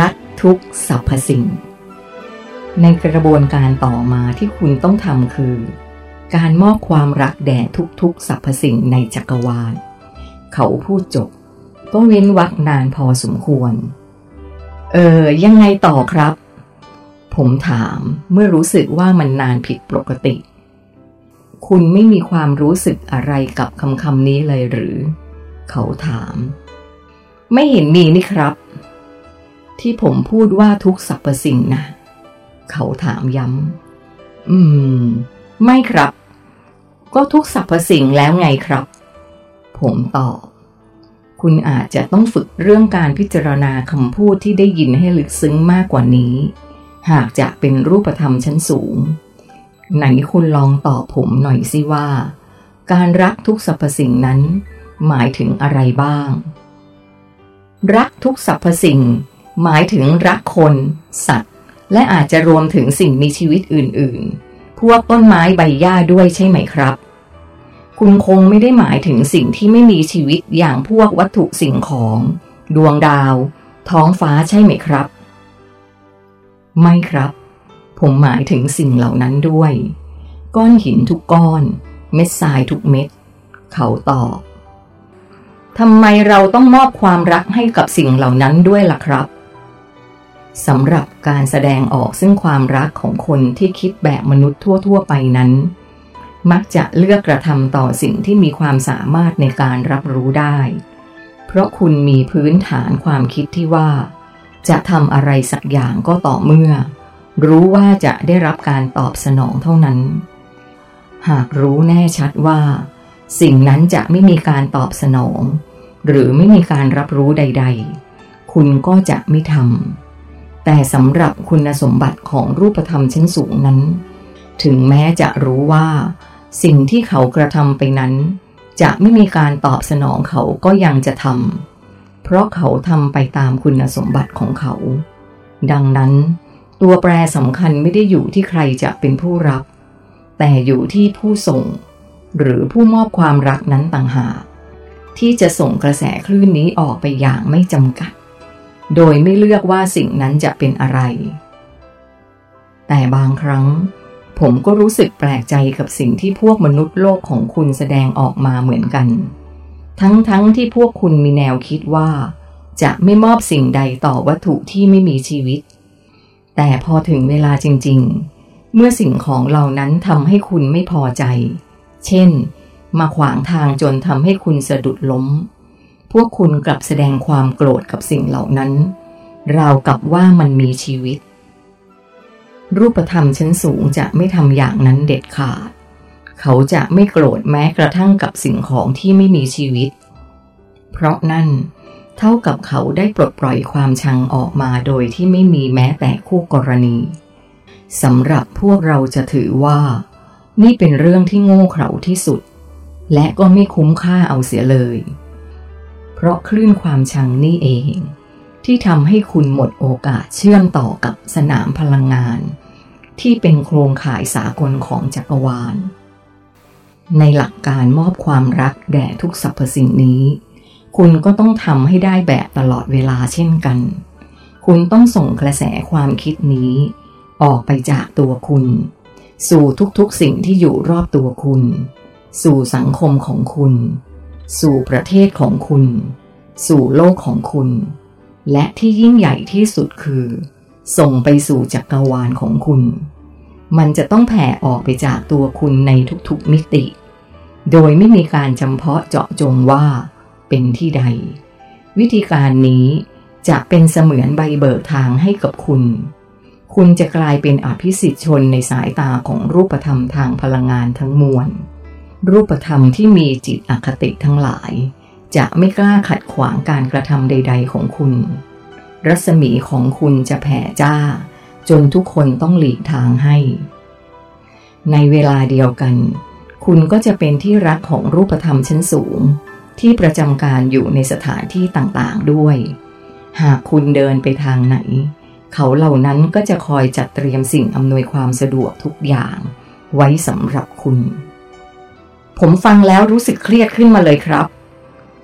รักทุกสรรพสิ่ง ในกระบวนการต่อมาที่คุณต้องทำคือ การมอบความรักแด่ทุกๆสรรพสิ่งในจักรวาล เขาพูดจบ ก็เว้นวักนานพอสมควร เออ ยังไงต่อครับ ผมถามเมื่อรู้สึกว่ามันนานผิดปกติ คุณไม่มีความรู้สึกอะไรกับคำคำนี้เลยหรือ เขาถาม ไม่เห็นมีนี่ครับ ที่ผมพูดว่าทุกสรรพสิ่งนะ เขาถามย้ำ อืม ไม่ครับ ก็ทุกสรรพสิ่งแล้วไงครับ ผมตอบ คุณอาจจะต้องฝึกเรื่องการพิจารณาคำพูดที่ได้ยินให้ลึกซึ้งมากกว่านี้ หากจะเป็นรูปธรรมชั้นสูง ไหนคุณลองตอบผมหน่อยสิว่า การรักทุกสรรพสิ่งนั้น หมายถึงอะไรบ้าง รักทุกสรรพสิ่ง หมายถึงรักคน สัตว์ และอาจจะรวมถึงสิ่งมีชีวิตอื่น ๆ พวกต้นไม้ใบหญ้าด้วยใช่ไหมครับ คุณคงไม่ได้หมายถึงสิ่งที่ไม่มีชีวิตอย่างพวกวัตถุสิ่งของ ดวงดาว ท้องฟ้าใช่ไหมครับ ไม่ครับ ผมหมายถึงสิ่งเหล่านั้นด้วย ก้อนหินทุกก้อน เม็ดทรายทุกเม็ด เขาตอบทำไมเราต้องมอบความรักให้กับสิ่งเหล่านั้นด้วยล่ะครับ สำหรับการแสดงออกซึ่งความรักของคนที่คิดแบบมนุษย์ทั่ว ๆ ไปนั้น มักจะเลือกกระทำต่อสิ่งที่มีความสามารถในการรับรู้ได้ เพราะคุณมีพื้นฐานความคิดที่ว่า จะทำอะไรสักอย่างก็ต่อเมื่อ รู้ว่าจะได้รับการตอบสนองเท่านั้น หากรู้แน่ชัดว่า สิ่งนั้นจะไม่มีการตอบสนอง หรือไม่มีการรับรู้ใด ๆ คุณก็จะไม่ทำ แต่สำหรับคุณสมบัติของรูปธรรมชั้นสูงนั้น ถึงแม้จะรู้ว่า สิ่งที่เขากระทำไปนั้น จะไม่มีการตอบสนองเขาก็ยังจะทำเพราะเขาทำไปตามคุณสมบัติของเขา ดังนั้น ตัวแปรสำคัญไม่ได้อยู่ที่ใครจะเป็นผู้รับ แต่อยู่ที่ผู้ส่ง หรือผู้มอบความรักนั้นต่างหากที่จะส่งกระแสคลื่นนี้ออกไปอย่างไม่จำกัด โดยไม่เลือกว่าสิ่งนั้นจะเป็นอะไร แต่บางครั้ง ผมก็รู้สึกแปลกใจกับสิ่งที่พวกมนุษย์โลกของคุณแสดงออกมาเหมือนกัน ทั้งๆทที่พวกคุณมีแนวคิดว่า จะไม่มอบสิ่งใดต่อวัตถุที่ไม่มีชีวิต แต่พอถึงเวลาจริง ๆ เมื่อสิ่งของเหล่านั้นทำให้คุณไม่พอใจ เช่น มาขวางทางจนทำให้คุณสะดุดล้ม พวกคุณกลับแสดงความโกรธกับสิ่งเหล่านั้น ราวกับว่ามันมีชีวิต รูปธรรมชั้นสูงจะไม่ทำอย่างนั้นเด็ดขาด เขาจะไม่โกรธแม้กระทั่งกับสิ่งของที่ไม่มีชีวิต เพราะนั่นเท่ากับเขาได้ปลดปล่อยความชังออกมาโดยที่ไม่มีแม้แต่คู่กรณีสำหรับพวกเราจะถือว่า นี่เป็นเรื่องที่โง่เขลาที่สุด และก็ไม่คุ้มค่าเอาเสียเลย เพราะคลื่นความชังนี่เอง ที่ทำให้คุณหมดโอกาสเชื่อมต่อกับสนามพลังงาน ที่เป็นโครงข่ายสากลของจักรวาล ในหลักการมอบความรักแด่ทุกสรรพสิ่งนี้ คุณก็ต้องทำให้ได้แบบตลอดเวลาเช่นกัน คุณต้องส่งกระแสความคิดนี้ ออกไปจากตัวคุณ สู่ทุกๆสิ่งที่อยู่รอบตัวคุณ สู่สังคมของคุณ สู่ประเทศของคุณ สู่โลกของคุณ และที่ยิ่งใหญ่ที่สุดคือ ส่งไปสู่จักรวาลของคุณ มันจะต้องแผ่ออกไปจากตัวคุณในทุกๆมิติ โดยไม่มีการจำเพาะเจาะจงว่า เป็นที่ใด วิธีการนี้จะเป็นเสมือนใบเบิกทางให้กับคุณ คุณจะกลายเป็นอภิสิทธิชนในสายตาของรูปธรรมทางพลังงานทั้งมวล รูปธรรมที่มีจิตอคติทั้งหลาย จะไม่กล้าขัดขวางการกระทำใด ๆ ของคุณ รัศมีของคุณจะแผ่จ้า จนทุกคนต้องหลีกทางให้ ในเวลาเดียวกัน คุณก็จะเป็นที่รักของรูปธรรมชั้นสูง ที่ประจำการอยู่ในสถานที่ต่างๆด้วย หากคุณเดินไปทางไหน เขาเหล่านั้นก็จะคอยจัดเตรียมสิ่งอำนวยความสะดวกทุกอย่าง ไว้สำหรับคุณ ผมฟังแล้วรู้สึกเครียดขึ้นมาเลยครับ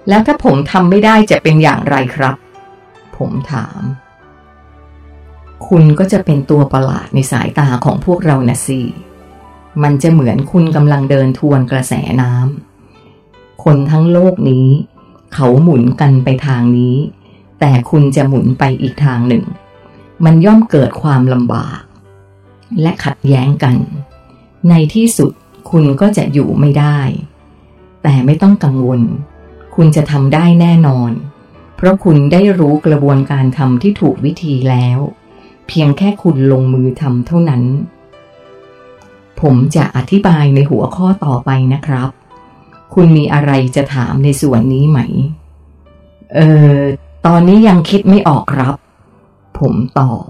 แล้วถ้าผมทำไม่ได้จะเป็นอย่างไรครับ ผมถาม คุณก็จะเป็นตัวประหลาดในสายตาของพวกเรานะสิ มันจะเหมือนคุณกำลังเดินทวนกระแสน้ำ คนทั้งโลกนี้ เขาหมุนกันไปทางนี้ แต่คุณจะหมุนไปอีกทางหนึ่ง มันย่อมเกิดความลำบาก และขัดแย้งกัน ในที่สุด คุณก็จะอยู่ไม่ได้ แต่ไม่ต้องกังวล คุณจะทำได้แน่นอน เพราะคุณได้รู้กระบวนการทำที่ถูกวิธีแล้ว เพียงแค่คุณลงมือทำเท่านั้น ผมจะอธิบายในหัวข้อต่อไปนะครับ คุณมีอะไรจะถามในส่วนนี้ไหม เออตอนนี้ยังคิดไม่ออกครับ ผมตอบ